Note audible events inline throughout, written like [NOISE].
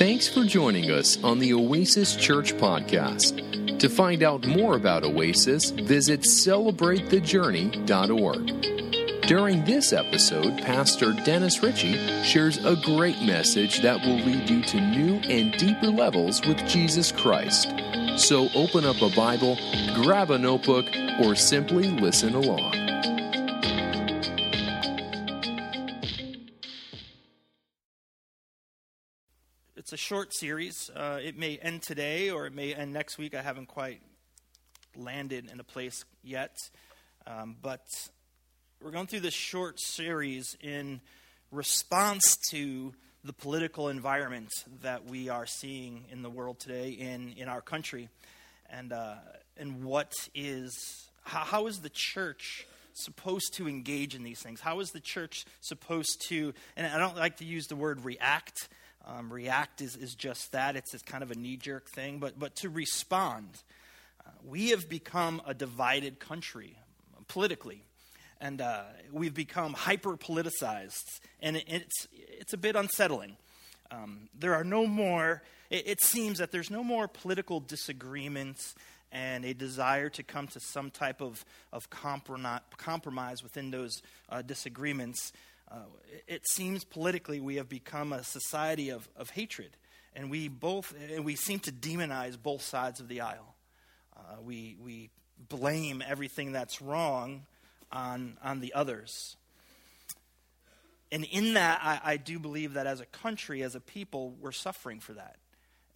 Thanks for joining us on the Oasis Church podcast. To find out more about Oasis, visit celebratethejourney.org. During this episode, Pastor Dennis Ritchie shares a great message that will lead you to new and deeper levels with Jesus Christ. So open up a Bible, grab a notebook, or simply listen along. Short series. Uh, it may end today or it may end next week. I haven't quite landed in a place yet. Um, but we're going through this short series in response to the political environment that we are seeing in the world today, in, in our country, and, uh, and what is, how, how is the church supposed to engage in these things? How is the church supposed to, and I don't like to use the word react. Um, react is, is just that. It's, kind of a knee jerk thing, but, but to respond. Uh, we have become a divided country politically, and uh, we've become hyper politicized, and it, it's, it's a bit unsettling. Um, there are no more, it, it seems that there's no more political disagreements and a desire to come to some type of, of compromise within those uh, disagreements. Uh, it seems politically we have become a society of, of hatred, and we both and we seem to demonize both sides of the aisle. Uh, we we blame everything that's wrong on on the others. And in that, I, I do believe that as a country, as a people, we're suffering for that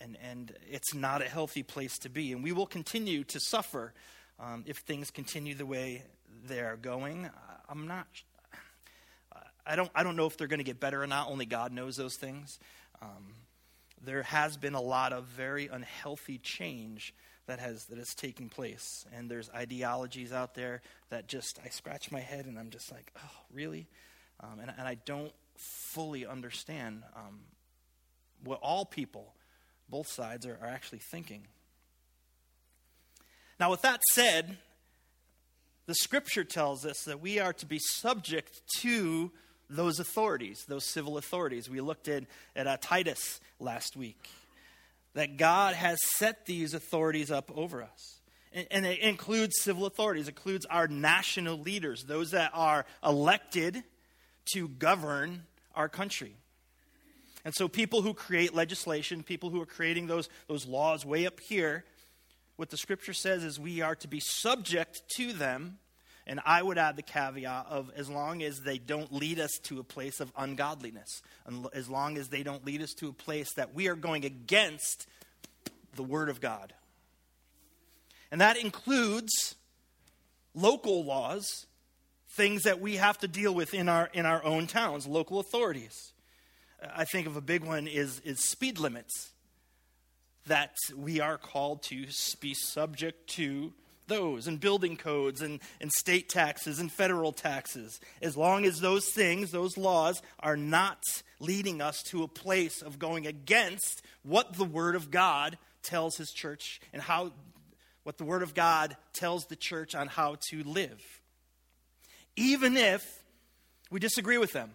and, and it's not a healthy place to be. And we will continue to suffer um, if things continue the way they're going. I'm not. I don't. I don't know if they're going to get better or not. Only God knows those things. Um, there has been a lot of very unhealthy change that has that is taking place, and there's ideologies out there that just I scratch my head and I'm just like, oh, really? Um, and, and I don't fully understand um, what all people both sides are, are actually thinking. Now, with that said, the scripture tells us that we are to be subject to those authorities, those civil authorities. We looked at, at uh, Titus last week, that God has set these authorities up over us. And, and it includes civil authorities, it includes our national leaders, those that are elected to govern our country. And so, people who create legislation, people who are creating those, those laws way up here, what the scripture says is we are to be subject to them. And I would add the caveat of as long as they don't lead us to a place of ungodliness, as long as they don't lead us to a place that we are going against the Word of God. And that includes local laws, things that we have to deal with in our, in our own towns, local authorities. I think of a big one is, is speed limits. That we are called to be subject to those, and building codes, and, and state taxes, and federal taxes. As long as those things, those laws, are not leading us to a place of going against what the Word of God tells His church and how, what the Word of God tells the church on how to live. Even if we disagree with them.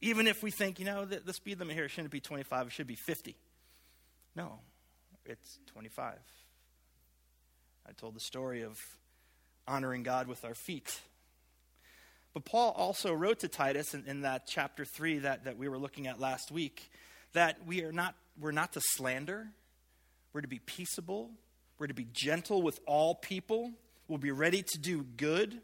Even if we think, you know, the, the speed limit here shouldn't be 25, it should be 50. No, it's 25. I told the story of honoring God with our feet. But Paul also wrote to Titus in, in, that chapter 3 that, that we were looking at last week that we are not, we're not to slander, we're to be peaceable, we're to be gentle with all people, we'll be ready to do good,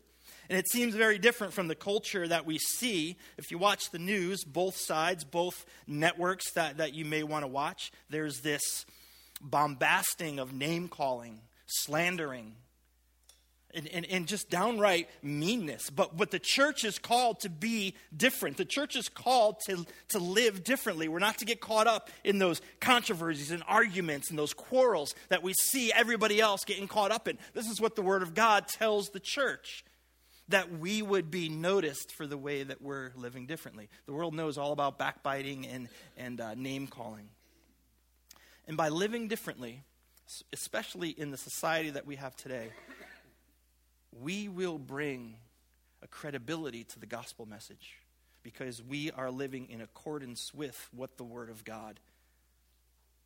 and it seems very different from the culture that we see. If you watch the news, both sides, both networks that, that you may want to watch, there's this bombasting of name calling, slandering, and, and, and, just downright meanness. But, but the church is called to be different. The church is called to, to live differently. We're not to get caught up in those controversies and arguments and those quarrels that we see everybody else getting caught up in. This is what the Word of God tells the church that we would be noticed for the way that we're living differently. The world knows all about backbiting and, and uh, name calling. And by living differently, especially in the society that we have today, we will bring a credibility to the gospel message because we are living in accordance with what the Word of God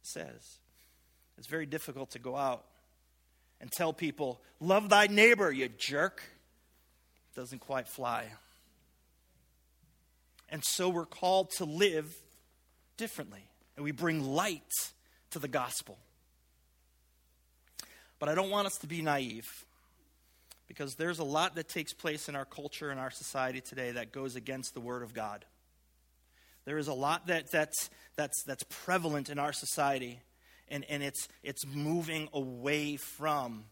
says. It's very difficult to go out and tell people, Love thy neighbor, you jerk. Doesn't quite fly. And so we're called to live differently, and we bring light to the gospel. But I don't want us to be naive because there's a lot that takes place in our culture and our society today that goes against the Word of God. There is a lot that, that's, that's, that's prevalent in our society, and, and it's, it's moving away from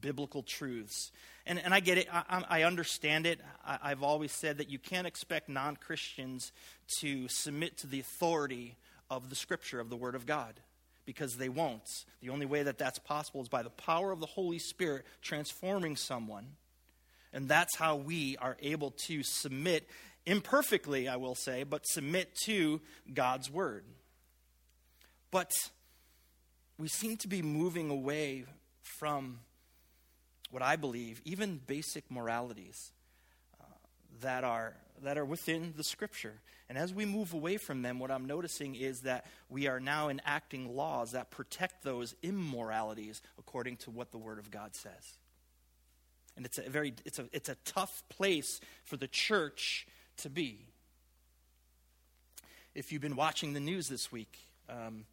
biblical truths. And, and I get it, I, I understand it. I, I've always said that you can't expect non Christians to submit to the authority of the Scripture, of the Word of God because they won't. The only way that that's possible is by the power of the Holy Spirit transforming someone. And that's how we are able to submit, imperfectly, I will say, but submit to God's Word. But we seem to be moving away from what I believe, even basic moralities uh, that are that are within the scripture. And as we move away from them, what I'm noticing is that we are now enacting laws that protect those immoralities according to what the Word of God says. And it's a very it's a it's a tough place for the church to be. If you've been watching the news this week, um,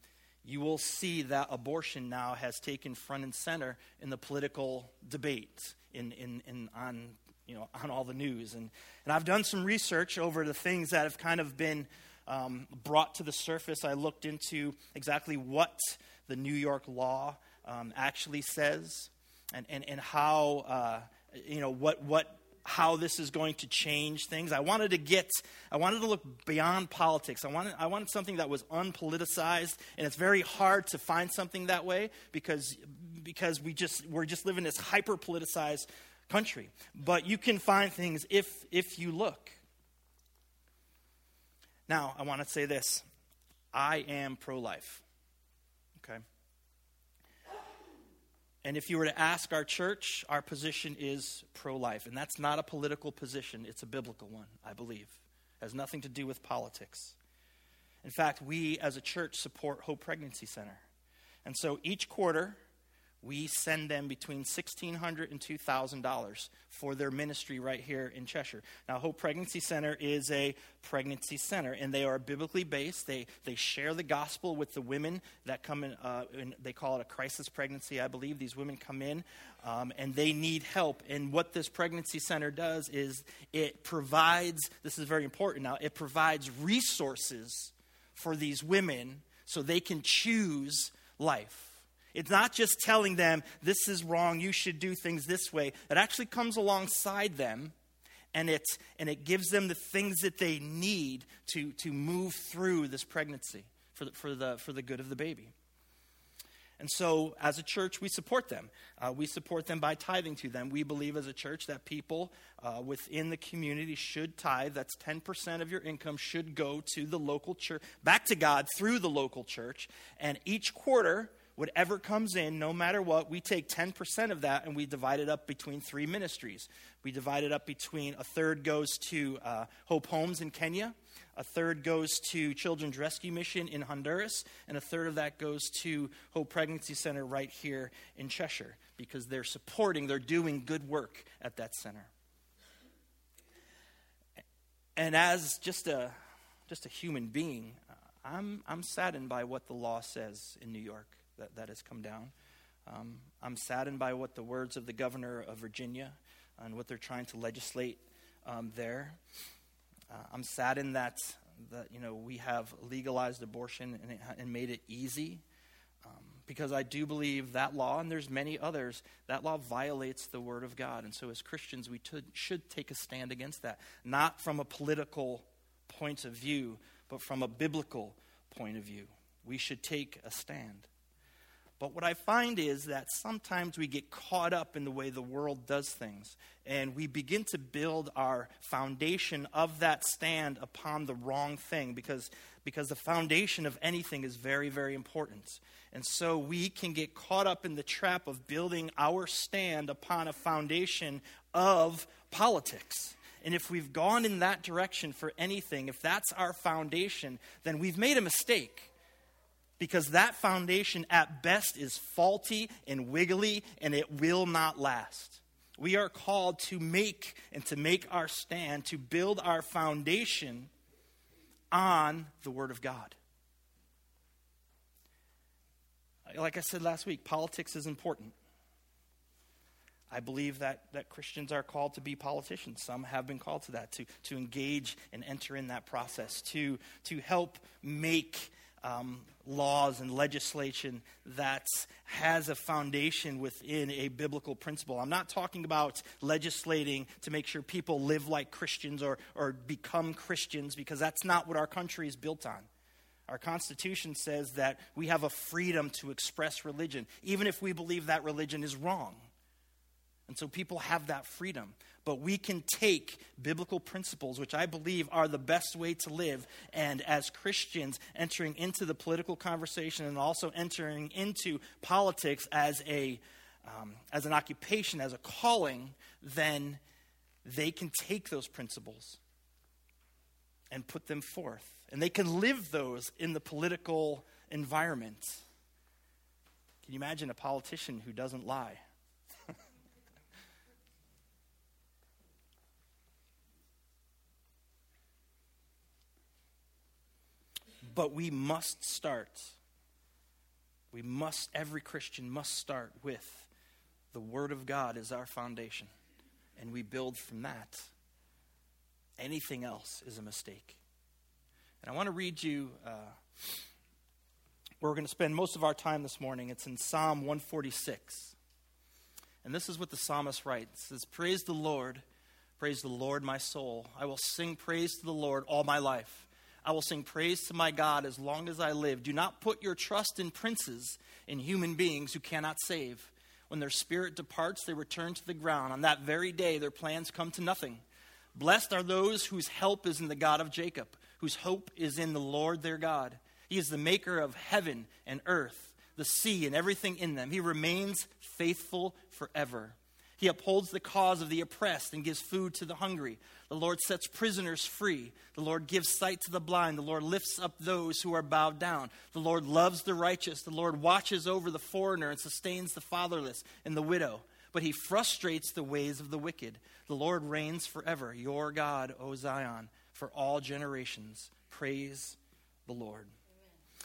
you will see that abortion now has taken front and center in the political debate in, in, in, on you know, on all the news. And, and I've done some research over the things that have kind of been um, brought to the surface. I looked into exactly what the New York law um, actually says and, and, and how, uh, you know, what, what, how this is going to change things. I wanted to get, I wanted to look beyond politics. I wanted, I wanted something that was unpoliticized, and it's very hard to find something that way because, because we just, we're just living this hyper politicized country. But you can find things if, if you look. Now, I want to say this I am pro life. Okay? And if you were to ask our church, our position is pro life. And that's not a political position, it's a biblical one, I believe. It has nothing to do with politics. In fact, we as a church support Hope Pregnancy Center. And so each quarter, we send them between $1,600 and $2,000 for their ministry right here in Cheshire. Now, Hope Pregnancy Center is a pregnancy center, and they are biblically based. They, they share the gospel with the women that come in, uh, in they call it a crisis pregnancy, I believe. These women come in, um, and they need help. And what this pregnancy center does is it provides, this is very important now, it provides resources for these women so they can choose life. It's not just telling them, this is wrong, you should do things this way. It actually comes alongside them and it, and it gives them the things that they need to, to move through this pregnancy for the, for, the, for the good of the baby. And so, as a church, we support them. Uh, we support them by tithing to them. We believe as a church that people uh, within the community should tithe. That's 10% of your income should go to the local church, back to God through the local church. And each quarter, whatever comes in, no matter what, we take 10% of that and we divide it up between three ministries. We divide it up between a third goes to uh, Hope Homes in Kenya, a third goes to Children's Rescue Mission in Honduras, and a third of that goes to Hope Pregnancy Center right here in Cheshire because they're supporting, they're doing good work at that center. And as just a, just a human being, uh, I'm, I'm saddened by what the law says in New York that, that has come down. Um, I'm saddened by what the words of the governor of Virginia and what they're trying to legislate um, there. Uh, I'm saddened that, that you know we have legalized abortion and, it, and made it easy. Um, because I do believe that law, and there's many others, that law violates the Word of God. And so, as Christians, we t- should take a stand against that, not from a political point of view, but from a biblical point of view. We should take a stand. But what I find is that sometimes we get caught up in the way the world does things, and we begin to build our foundation of that stand upon the wrong thing because, because the foundation of anything is very, very important. And so we can get caught up in the trap of building our stand upon a foundation of politics. And if we've gone in that direction for anything, if that's our foundation, then we've made a mistake because that foundation at best is faulty and wiggly and it will not last. We are called to make and to make our stand, to build our foundation on the Word of God. Like I said last week, politics is important. I believe that, that Christians are called to be politicians. Some have been called to that, to, to engage and enter in that process, to, to help make um, laws and legislation that has a foundation within a biblical principle. I'm not talking about legislating to make sure people live like Christians or, or become Christians, because that's not what our country is built on. Our Constitution says that we have a freedom to express religion, even if we believe that religion is wrong. And so people have that freedom. But we can take biblical principles, which I believe are the best way to live, and as Christians entering into the political conversation and also entering into politics as, a, um, as an occupation, as a calling, then they can take those principles and put them forth. And they can live those in the political environment. Can you imagine a politician who doesn't lie? But we must start. We must, every Christian must start with the Word of God as our foundation. And we build from that. Anything else is a mistake. And I want to read you uh, where we're going to spend most of our time this morning. It's in Psalm 146. And this is what the psalmist writes. It says, Praise the Lord, praise the Lord, my soul. I will sing praise to the Lord all my life. I will sing praise to my God as long as I live. Do not put your trust in princes, in human beings who cannot save. When their spirit departs, they return to the ground. On that very day, their plans come to nothing. Blessed are those whose help is in the God of Jacob, whose hope is in the Lord their God. He is the maker of heaven and earth, the sea, and everything in them. He remains faithful forever. He upholds the cause of the oppressed and gives food to the hungry. The Lord sets prisoners free. The Lord gives sight to the blind. The Lord lifts up those who are bowed down. The Lord loves the righteous. The Lord watches over the foreigner and sustains the fatherless and the widow. But he frustrates the ways of the wicked. The Lord reigns forever. Your God, O Zion, for all generations. Praise the Lord.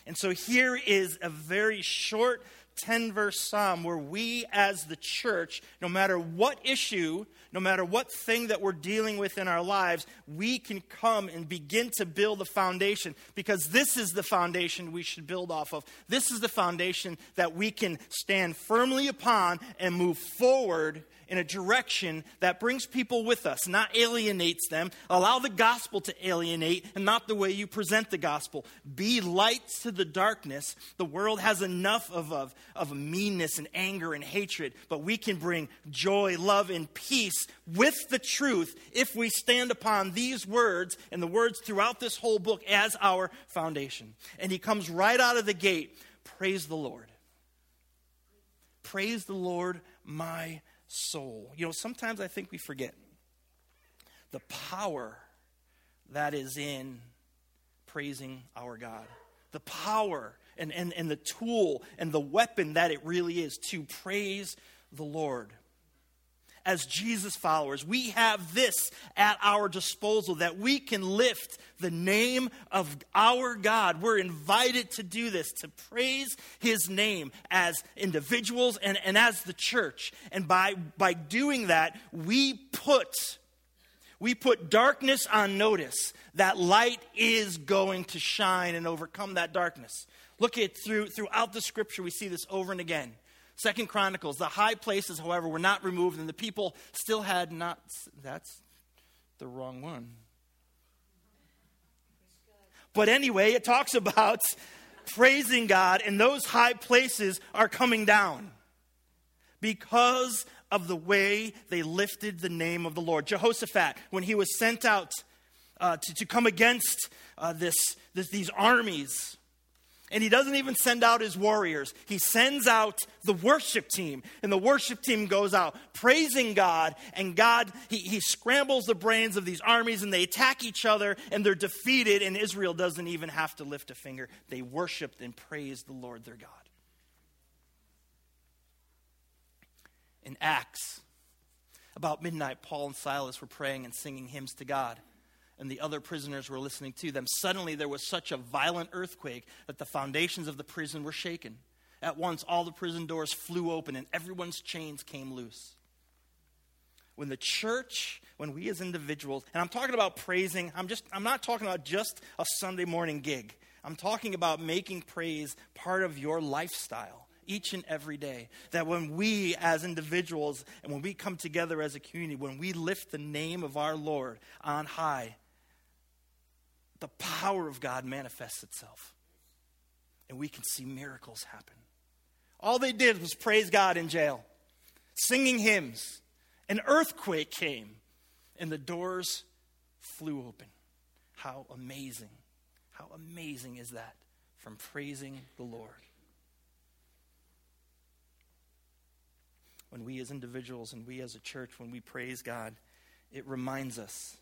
And so here is a very short 10 verse psalm where we as the church, no matter what issue, no matter what thing that we're dealing with in our lives, we can come and begin to build a foundation because this is the foundation we should build off of. This is the foundation that we can stand firmly upon and move forward in a direction that brings people with us, not alienates them. Allow the gospel to alienate and not the way you present the gospel. Be lights to the darkness. The world has enough of, of, of meanness and anger and hatred, but we can bring joy, love, and peace with the truth if we stand upon these words and the words throughout this whole book as our foundation. And he comes right out of the gate praise the Lord. Praise the Lord, my soul. You know, sometimes I think we forget the power that is in praising our God. The power and, and, and the tool and the weapon that it really is to praise the Lord as Jesus followers, we have this at our disposal that we can lift the name of our God. We're invited to do this, to praise his name as individuals and, and as the church. And by, by doing that, we put we put darkness on notice that light is going to shine and overcome that darkness. Look at through throughout the scripture we see this over and again. Second Chronicles, the high places, however, were not removed, and the people still had not. That's the wrong one. But anyway, it talks about [LAUGHS] praising God, and those high places are coming down because of the way they lifted the name of the Lord. Jehoshaphat, when he was sent out uh, to, to come against uh, this, this, these armies, And he doesn't even send out his warriors. He sends out the worship team. And the worship team goes out praising God. And God, he, he scrambles the brains of these armies and they attack each other and they're defeated. And Israel doesn't even have to lift a finger. They worshiped and praised the Lord their God. In Acts, about midnight, Paul and Silas were praying and singing hymns to God and the other prisoners were listening to them. Suddenly, there was such a violent earthquake that the foundations of the prison were shaken. At once, all the prison doors flew open and everyone's chains came loose. When the church, when we as individuals, and I'm talking about praising, I'm just I'm not talking about just a Sunday morning gig. I'm talking about making praise part of your lifestyle each and every day. That when we as individuals and when we come together as a community, when we lift the name of our Lord on high, the power of God manifests itself. And we can see miracles happen. All they did was praise God in jail, singing hymns. An earthquake came, and the doors flew open. How amazing! How amazing is that from praising the Lord? When we as individuals and we as a church, when we praise God, it reminds us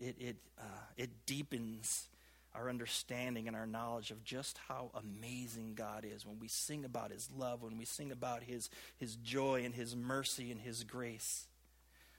it, it, uh, it deepens our understanding and our knowledge of just how amazing God is when we sing about His love, when we sing about His, his joy and His mercy and His grace.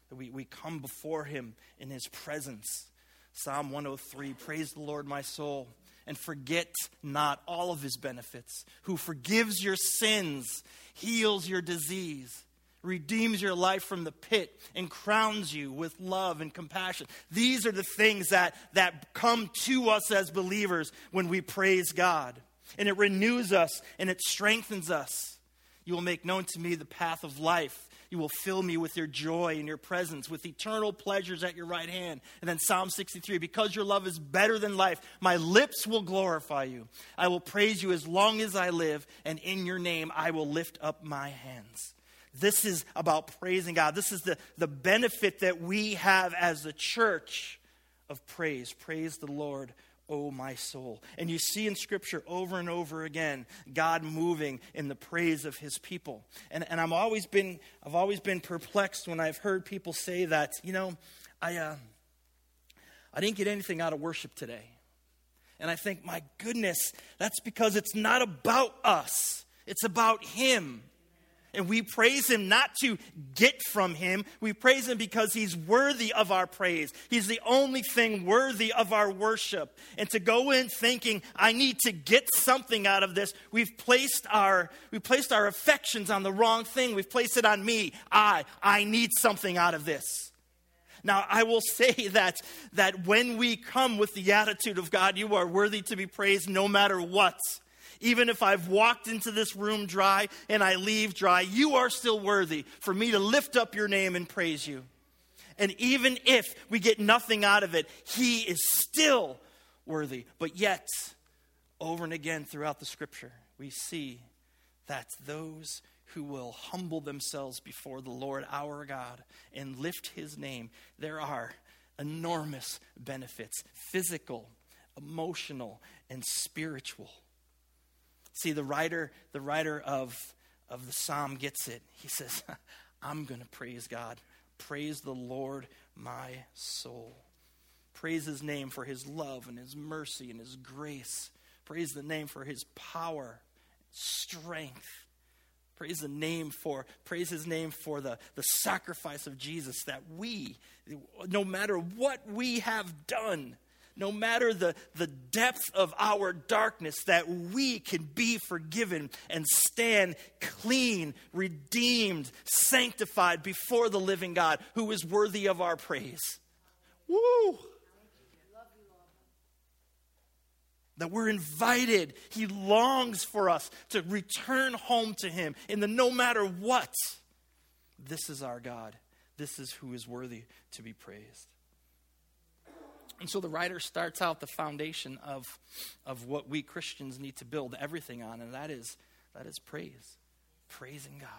That we, we come before Him in His presence. Psalm 103 Praise the Lord, my soul, and forget not all of His benefits, who forgives your sins, heals your disease redeems your life from the pit and crowns you with love and compassion. These are the things that, that come to us as believers when we praise God. And it renews us and it strengthens us. You will make known to me the path of life. You will fill me with your joy and your presence, with eternal pleasures at your right hand. And then Psalm 63 Because your love is better than life, my lips will glorify you. I will praise you as long as I live, and in your name I will lift up my hands. This is about praising God. This is the, the benefit that we have as a church of praise. Praise the Lord, O my soul. And you see in Scripture over and over again God moving in the praise of his people. And, and I'm always been, I've always been perplexed when I've heard people say that, you know, I, uh, I didn't get anything out of worship today. And I think, my goodness, that's because it's not about us, it's about him. And we praise him not to get from him. We praise him because he's worthy of our praise. He's the only thing worthy of our worship. And to go in thinking, I need to get something out of this, we've placed our, we placed our affections on the wrong thing. We've placed it on me. I, I need something out of this. Now, I will [LAUGHS] say that, that when we come with the attitude of God, you are worthy to be praised no matter what even if I've walked into this room dry and I leave dry, you are still worthy for me to lift up your name and praise you. And even if we get nothing out of it, He is still worthy. But yet, over and again throughout the scripture, we see that those who will humble themselves before the Lord our God and lift His name, there are enormous benefits physical, emotional, and spiritual. See, the writer, the writer of, of the psalm gets it. He says, [LAUGHS] I'm going to praise God. Praise the Lord, my soul. Praise his name for his love and his mercy and his grace. Praise the name for his power, strength. Praise the name for praise his name for the, the sacrifice of Jesus that we, no matter what we have done, no matter the, the depth of our darkness, that we can be forgiven and stand clean, redeemed, sanctified before the living God who is worthy of our praise. Woo! That we're invited. He longs for us to return home to Him in the no matter what. This is our God. This is who is worthy to be praised. And so the writer starts out the foundation of, of what we Christians need to build everything on, and that is, that is praise. Praising God.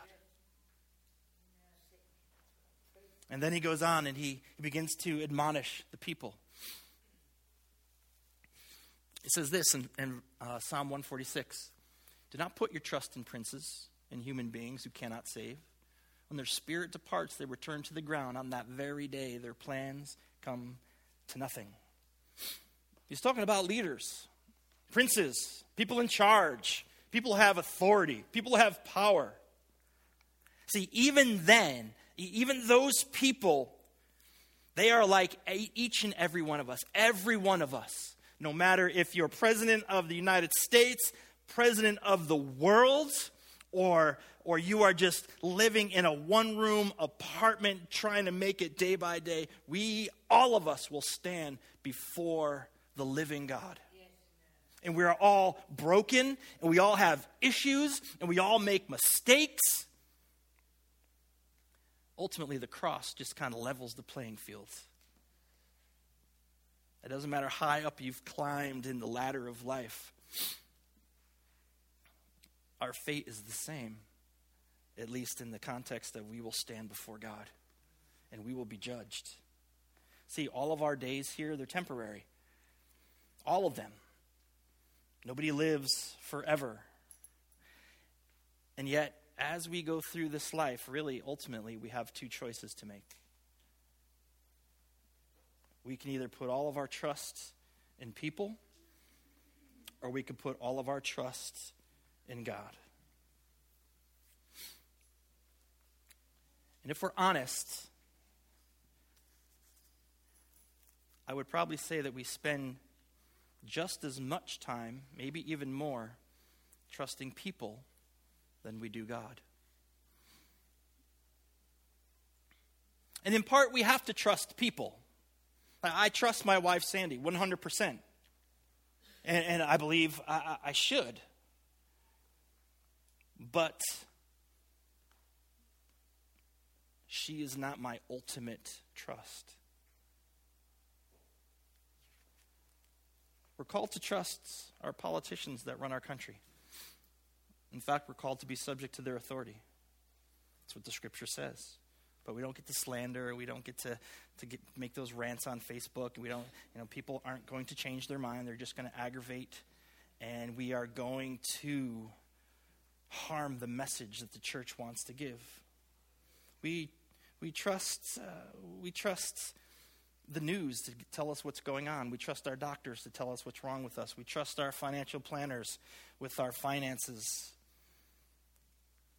And then he goes on and he, he begins to admonish the people. It says this in, in uh, Psalm 146 Do not put your trust in princes and human beings who cannot save. When their spirit departs, they return to the ground. On that very day, their plans come to nothing. He's talking about leaders, princes, people in charge, people have authority, people have power. See, even then, even those people, they are like each and every one of us, every one of us. No matter if you're president of the United States, president of the world, or, or you are just living in a one room apartment trying to make it day by day, we, all of us, will stand before the living God. And we are all broken, and we all have issues, and we all make mistakes. Ultimately, the cross just kind of levels the playing field. It doesn't matter how high up you've climbed in the ladder of life our fate is the same, at least in the context that we will stand before God and we will be judged. See, all of our days here, they're temporary. All of them. Nobody lives forever. And yet, as we go through this life, really, ultimately, we have two choices to make. We can either put all of our trust in people, or we can put all of our trust in God. And if we're honest, I would probably say that we spend just as much time, maybe even more, trusting people than we do God. And in part, we have to trust people. I trust my wife, Sandy, 100%. And, and I believe I, I should. But she is not my ultimate trust. We're called to trust our politicians that run our country. In fact, we're called to be subject to their authority. That's what the scripture says. But we don't get to slander. We don't get to, to get, make those rants on Facebook. We don't, you know, people aren't going to change their mind. They're just going to aggravate. And we are going to harm the message that the church wants to give. We, we, trust, uh, we trust the news to tell us what's going on. We trust our doctors to tell us what's wrong with us. We trust our financial planners with our finances.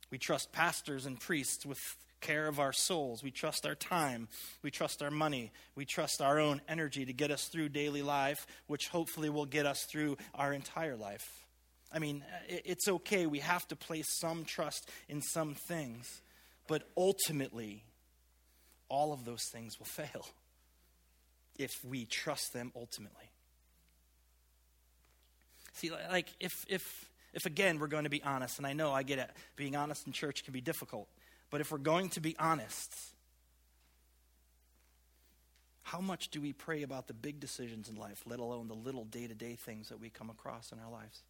We trust pastors and priests with care of our souls. We trust our time. We trust our money. We trust our own energy to get us through daily life, which hopefully will get us through our entire life. I mean, it's okay. We have to place some trust in some things. But ultimately, all of those things will [LAUGHS] fail if we trust them ultimately. See, like, if, if, if again, we're going to be honest, and I know I get it, being honest in church can be difficult, but if we're going to be honest, how much do we pray about the big decisions in life, let alone the little day to day things that we come across in our lives?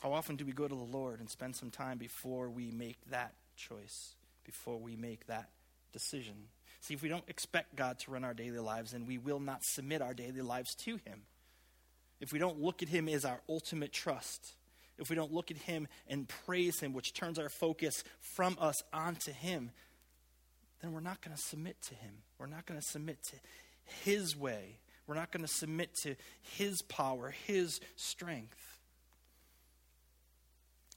How often do we go to the Lord and spend some time before we make that choice, before we make that decision? See, if we don't expect God to run our daily lives, then we will not submit our daily lives to Him. If we don't look at Him as our ultimate trust, if we don't look at Him and praise Him, which turns our focus from us onto Him, then we're not going to submit to Him. We're not going to submit to His way. We're not going to submit to His power, His strength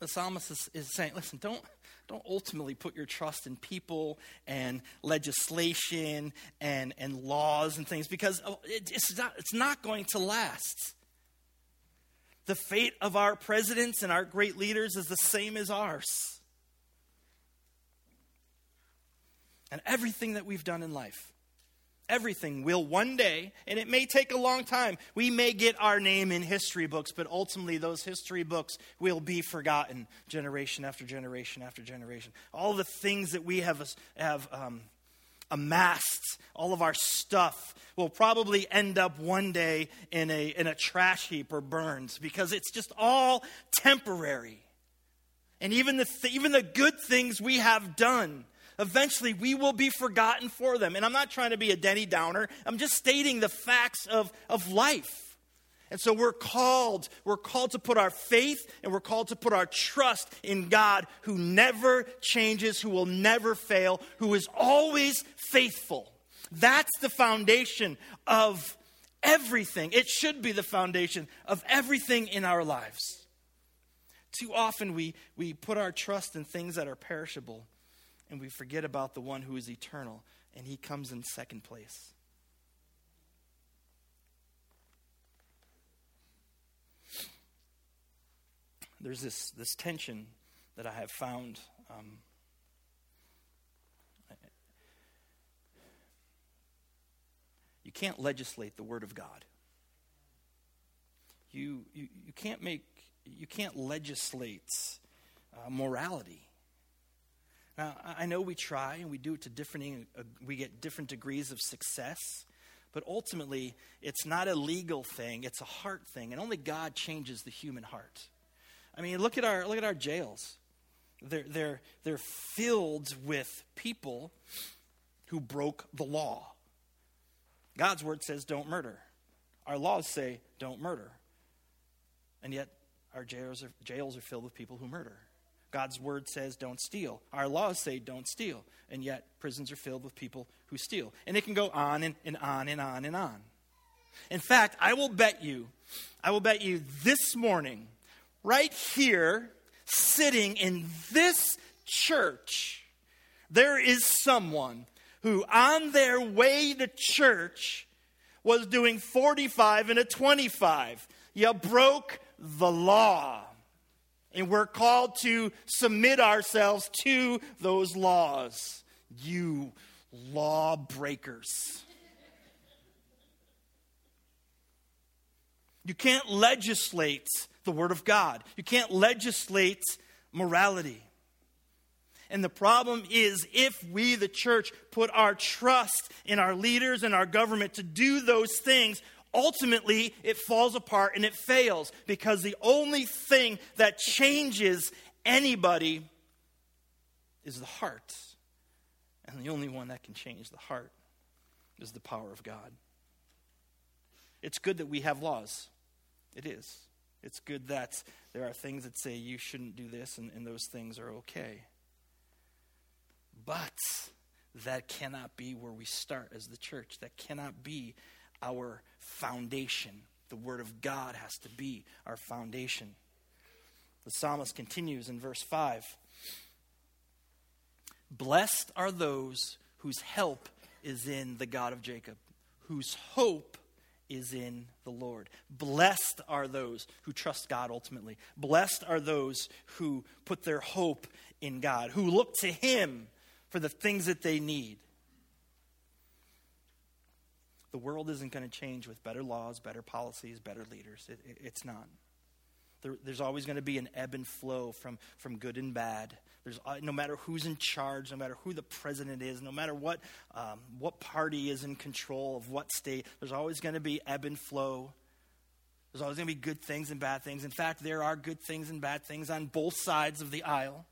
the psalmist is, is saying, listen, don't, don't ultimately put your trust in people and legislation and, and laws and things because oh, it, it's, not, it's not going to last. The fate of our presidents and our great leaders is the same as ours. And everything that we've done in life Everything will one day, and it may take a long time. We may get our name in history books, but ultimately those history books will be forgotten generation after generation after generation. All the things that we have, have um, amassed, all of our stuff, will probably end up one day in a, in a trash heap or burned because it's just all temporary. And even the, th- even the good things we have done Eventually, we will be forgotten for them. And I'm not trying to be a Denny Downer, I'm just stating the facts of, of life. And so we're called, we're called to put our faith and we're called to put our trust in God who never changes, who will never fail, who is always faithful. That's the foundation of everything. It should be the foundation of everything in our lives. Too often we, we put our trust in things that are perishable and we forget about the one who is eternal, and he comes in second place. There's this, this tension that I have found. Um, you can't legislate the Word of God. You, you, you can't make, you can't legislate uh, morality. Now, I know we try and we do it to different, uh, we get different degrees of success, but ultimately, it's not a legal thing, it's a heart thing, and only God changes the human heart. I mean, look at our, look at our jails. They're, they're, they're filled with people who broke the law. God's word says don't murder. Our laws say don't murder. And yet, our jails are, jails are filled with people who murder. God's word says don't steal. Our laws say don't steal. And yet prisons are filled with people who steal. And it can go on and, and on and on and on. In fact, I will bet you, I will bet you this morning, right here, sitting in this church, there is someone who, on their way to church, was doing 45 and a 25. You broke the law. And we're called to submit ourselves to those laws. You lawbreakers. You can't legislate the Word of God, you can't legislate morality. And the problem is, if we, the church, put our trust in our leaders and our government to do those things, ultimately it falls apart and it fails because the only thing that changes anybody is the heart. And the only one that can change the heart is the power of God. It's good that we have laws. It is. It's good that there are things that say you shouldn't do this and, and those things are okay. But that cannot be where we start as the church. That cannot be our foundation. The Word of God has to be our foundation. The psalmist continues in verse 5 Blessed are those whose help is in the God of Jacob, whose hope is in the Lord. Blessed are those who trust God ultimately. Blessed are those who put their hope in God, who look to Him for the things that they need. The world isn't going to change with better laws, better policies, better leaders. It, it, it's not. There, there's always going to be an ebb and flow from, from good and bad. There's, uh, no matter who's in charge, no matter who the president is, no matter what, um, what party is in control of what state, there's always going to be ebb and flow. There's always going to be good things and bad things. In fact, there are good things and bad things on both sides of the aisle.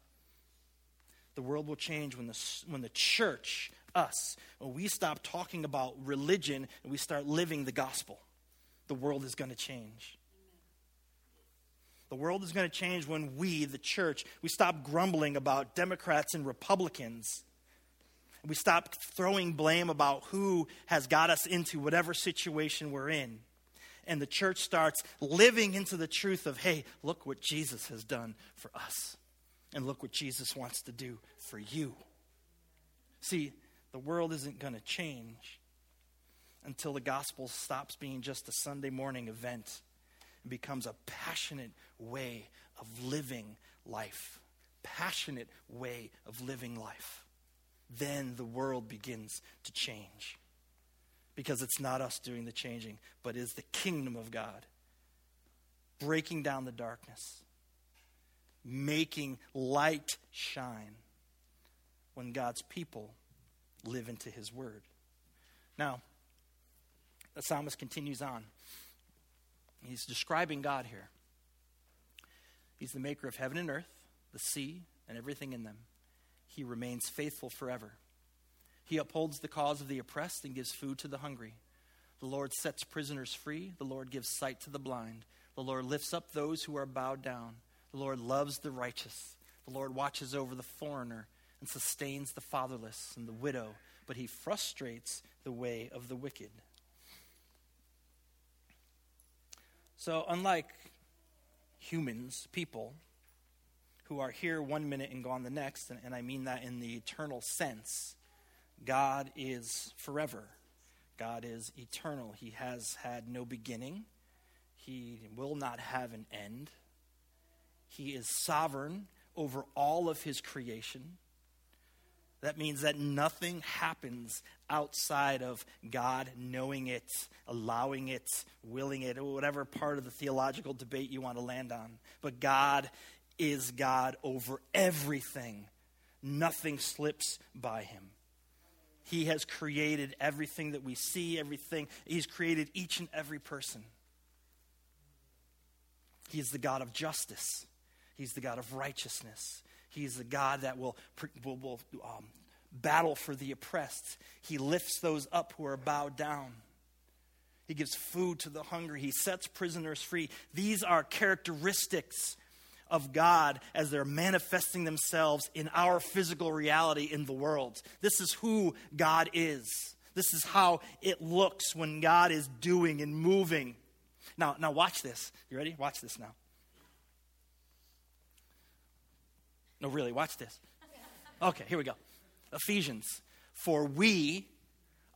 The world will change when the, when the church us. When we stop talking about religion and we start living the gospel, the world is going to change. The world is going to change when we, the church, we stop grumbling about Democrats and Republicans. We stop throwing blame about who has got us into whatever situation we're in. And the church starts living into the truth of, hey, look what Jesus has done for us. And look what Jesus wants to do for you. See, the world isn't going to change until the gospel stops being just a Sunday morning event and becomes a passionate way of living life. Passionate way of living life. Then the world begins to change. Because it's not us doing the changing, but is the kingdom of God breaking down the darkness, making light shine when God's people live into his word. Now, the psalmist continues on. He's describing God here. He's the maker of heaven and earth, the sea, and everything in them. He remains faithful forever. He upholds the cause of the oppressed and gives food to the hungry. The Lord sets prisoners free. The Lord gives sight to the blind. The Lord lifts up those who are bowed down. The Lord loves the righteous. The Lord watches over the foreigner and sustains the fatherless and the widow, but he frustrates the way of the wicked. So, unlike humans, people, who are here one minute and gone the next, and, and I mean that in the eternal sense, God is forever. God is eternal. He has had no beginning. He will not have an end. He is sovereign over all of his creation. That means that nothing happens outside of God knowing it, allowing it, willing it, or whatever part of the theological debate you want to land on. But God is God over everything. Nothing slips by him. He has created everything that we see, everything. He's created each and every person. He is the God of justice. He's the God of righteousness. He's the God that will, will, will um, battle for the oppressed. He lifts those up who are bowed down. He gives food to the hungry. He sets prisoners free. These are characteristics of God as they're manifesting themselves in our physical reality in the world. This is who God is. This is how it looks when God is doing and moving. Now, now watch this. You ready? Watch this now. No, really, watch this. Okay, here we go. Ephesians. For we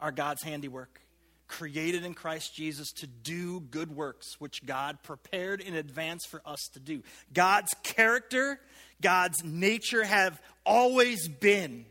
are God's handiwork created in Christ Jesus to do good works, which God prepared in advance for us to do. God's character, God's nature have always been.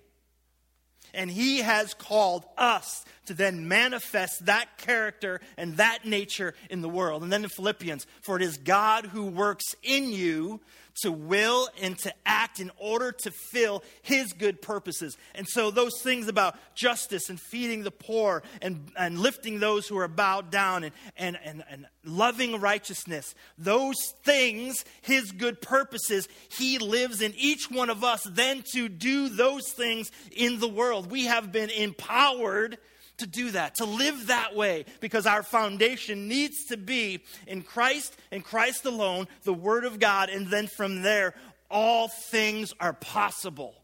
And He has called us to then manifest that character and that nature in the world. And then in Philippians, for it is God who works in you to will and to act in order to fill his good purposes. And so, those things about justice and feeding the poor and, and lifting those who are bowed down and, and, and, and loving righteousness, those things, his good purposes, he lives in each one of us then to do those things in the world. We have been empowered to do that, to live that way, because our foundation needs to be in Christ and Christ alone, the Word of God, and then from there, all things are possible.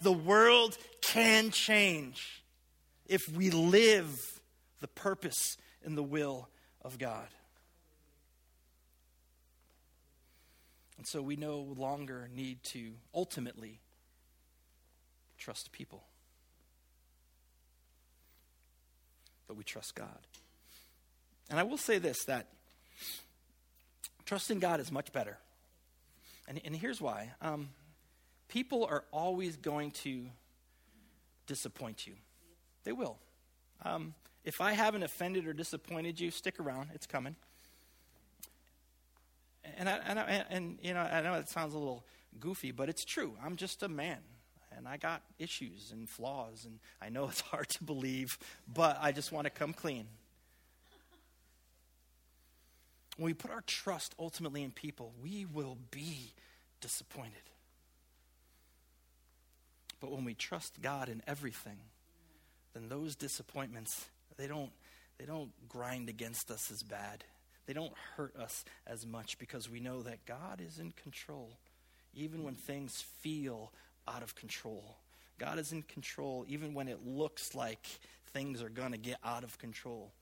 The world can change if we live the purpose and the will of God. And so we no longer need to ultimately trust people. But we trust God. And I will say this that trusting God is much better. And, and here's why um, people are always going to disappoint you, they will. Um, if I haven't offended or disappointed you, stick around, it's coming. And, I, and, I, and you know, I know it sounds a little goofy, but it's true. I'm just a man and I got issues and flaws, and I know it's [LAUGHS] hard to believe, but I just want to come clean. When we put our trust ultimately in people, we will be disappointed. But when we trust God in everything, then those disappointments, they don't, they don't grind against us as bad. They don't hurt us as much because we know that God is in control. Even when things feel out of control. God is in control even when it looks like things are going to get out of control.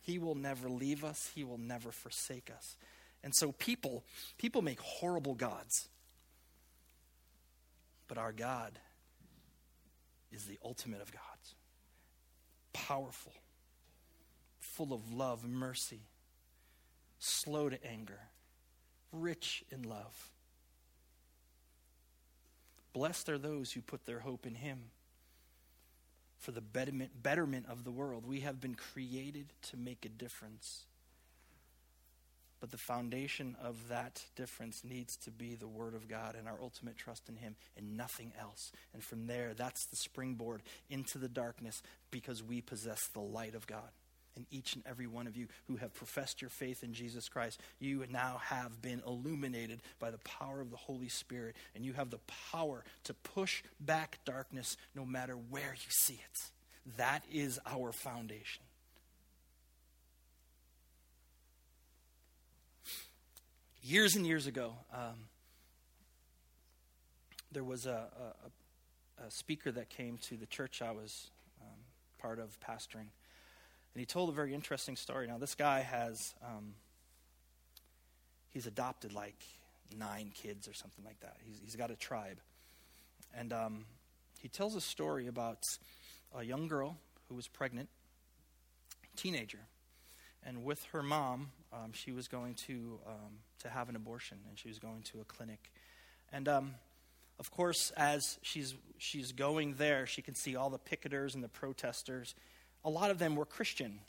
He will never leave us, he will never forsake us. And so people people make horrible gods. But our God is the ultimate of gods. Powerful, full of love, mercy, slow to anger, rich in love Blessed are those who put their hope in him for the betterment, betterment of the world. We have been created to make a difference. But the foundation of that difference needs to be the Word of God and our ultimate trust in Him and nothing else. And from there, that's the springboard into the darkness because we possess the light of God. And each and every one of you who have professed your faith in Jesus Christ, you now have been illuminated by the power of the Holy Spirit, and you have the power to push back darkness no matter where you see it. That is our foundation. Years and years ago, um, there was a, a, a, speaker that came to the church I was um, part of pastoring, and he told a very interesting story. Now, this guy has, um, he's adopted like nine kids or something like that. He's, he's got a tribe. And um, he tells a story about a young girl who was pregnant, teenager, and with her mom, um, she was going to um, to have an abortion, and she was going to a clinic, and um, of course, as she's she's going there, she can see all the picketers and the protesters. A lot of them were Christian,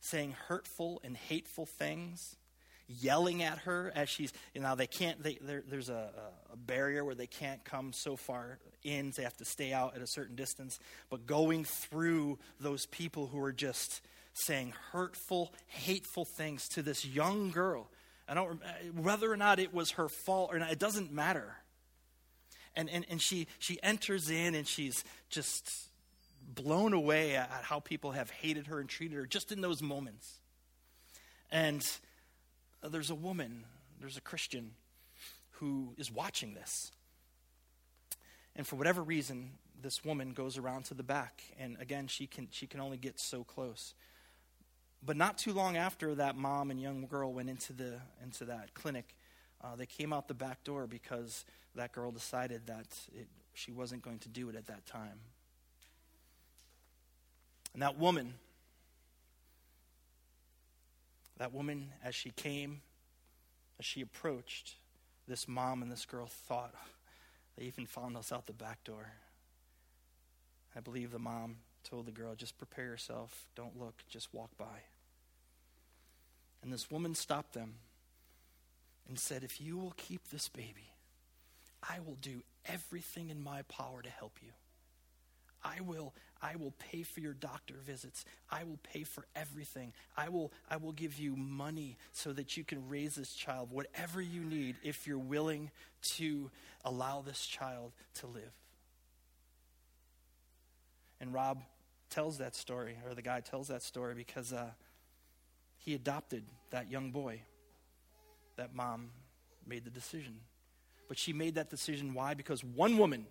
saying hurtful and hateful things, yelling at her as she's you know they can't they, there's a, a barrier where they can't come so far in they have to stay out at a certain distance but going through those people who are just saying hurtful, hateful things to this young girl. I don't uh, whether or not it was her fault or not, it doesn't matter. And, and, and she, she enters in and she's just blown away at how people have hated her and treated her just in those moments. And there's a woman, there's a Christian who is watching this. And for whatever reason, this woman goes around to the back. And again, she can, she can only get so close. But not too long after that mom and young girl went into, the, into that clinic, uh, they came out the back door because that girl decided that it, she wasn't going to do it at that time. And that woman, that woman, as she came, as she approached, this mom and this girl thought they even found us out the back door. I believe the mom told the girl, just prepare yourself, don't look, just walk by. And this woman stopped them and said, If you will keep this baby, I will do everything in my power to help you. I will, I will pay for your doctor visits. I will pay for everything. I will, I will give you money so that you can raise this child, whatever you need, if you're willing to allow this child to live. And Rob tells that story, or the guy tells that story, because uh, he adopted that young boy. That mom made the decision. But she made that decision. Why? Because one woman,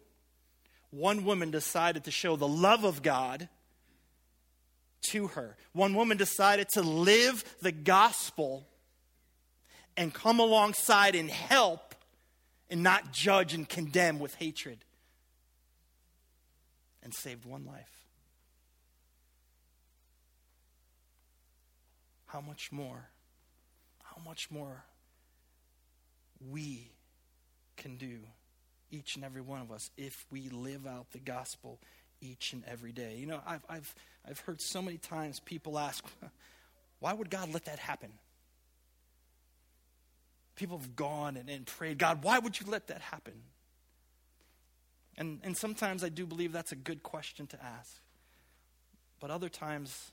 one woman decided to show the love of God to her. One woman decided to live the gospel and come alongside and help and not judge and condemn with hatred. And saved one life. how much more, how much more we can do, each and every one of us, if we live out the gospel each and every day. You know, I've, I've, I've heard so many times people ask, [LAUGHS] why would God let that happen? People have gone and, and prayed, God, why would you let that happen? And, and sometimes I do believe that's a good question to ask. But other times,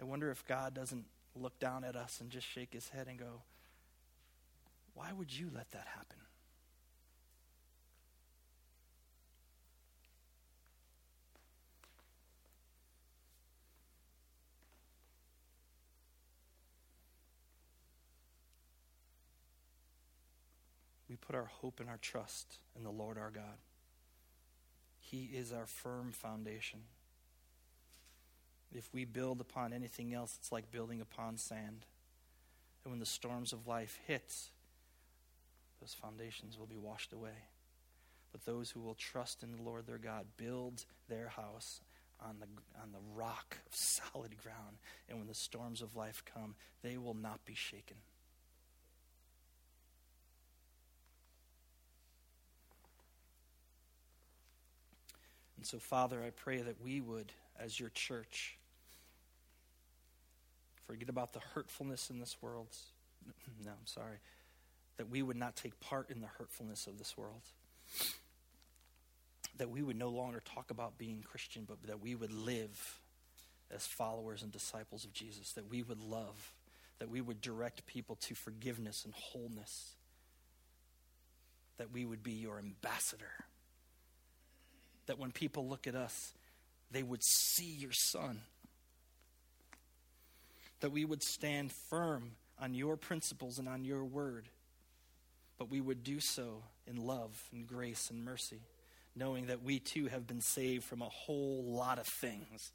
I wonder if God doesn't look down at us and just shake his head and go, Why would you let that happen? We put our hope and our trust in the Lord our God. He is our firm foundation. If we build upon anything else, it's like building upon sand. And when the storms of life hit, those foundations will be washed away. But those who will trust in the Lord their God build their house on the, on the rock of [LAUGHS] solid ground. And when the storms of life come, they will not be shaken. And so, Father, I pray that we would, as your church, forget about the hurtfulness in this world. [CLEARS THROAT] No, I'm sorry. That we would not take part in the hurtfulness of this world. That we would no longer talk about being Christian, but that we would live as followers and disciples of Jesus, that we would love, that we would direct people to forgiveness and wholeness, that we would be your ambassador, that when people look at us, they would see your son, that we would stand firm on your principles and on your word, but we would do so in love and grace and mercy, knowing that we too have been saved from a whole lot of things.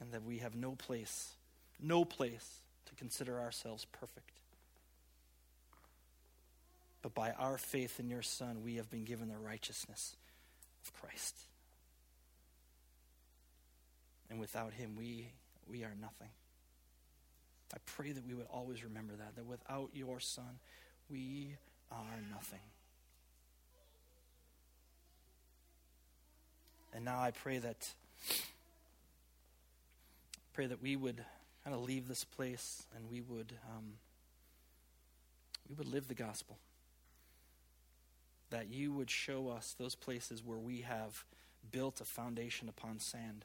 And that we have no place, no place to consider ourselves perfect. But by our faith in your Son, we have been given the righteousness of Christ. And without him, we, we are nothing. I pray that we would always remember that, that without your Son, we are nothing. And now I pray that pray that we would kind of leave this place and we would um, we would live the gospel. That you would show us those places where we have built a foundation upon sand.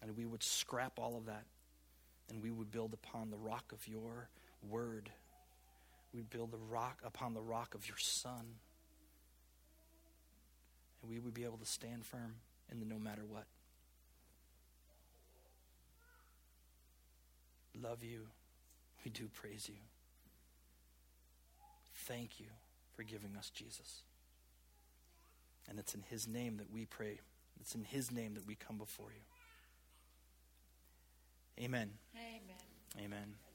And we would scrap all of that and we would build upon the rock of your word. We'd build the rock upon the rock of your son. And we would be able to stand firm in the no matter what. Love you. We do praise you. Thank you for giving us Jesus. And it's in his name that we pray. It's in his name that we come before you. Amen. Amen. Amen.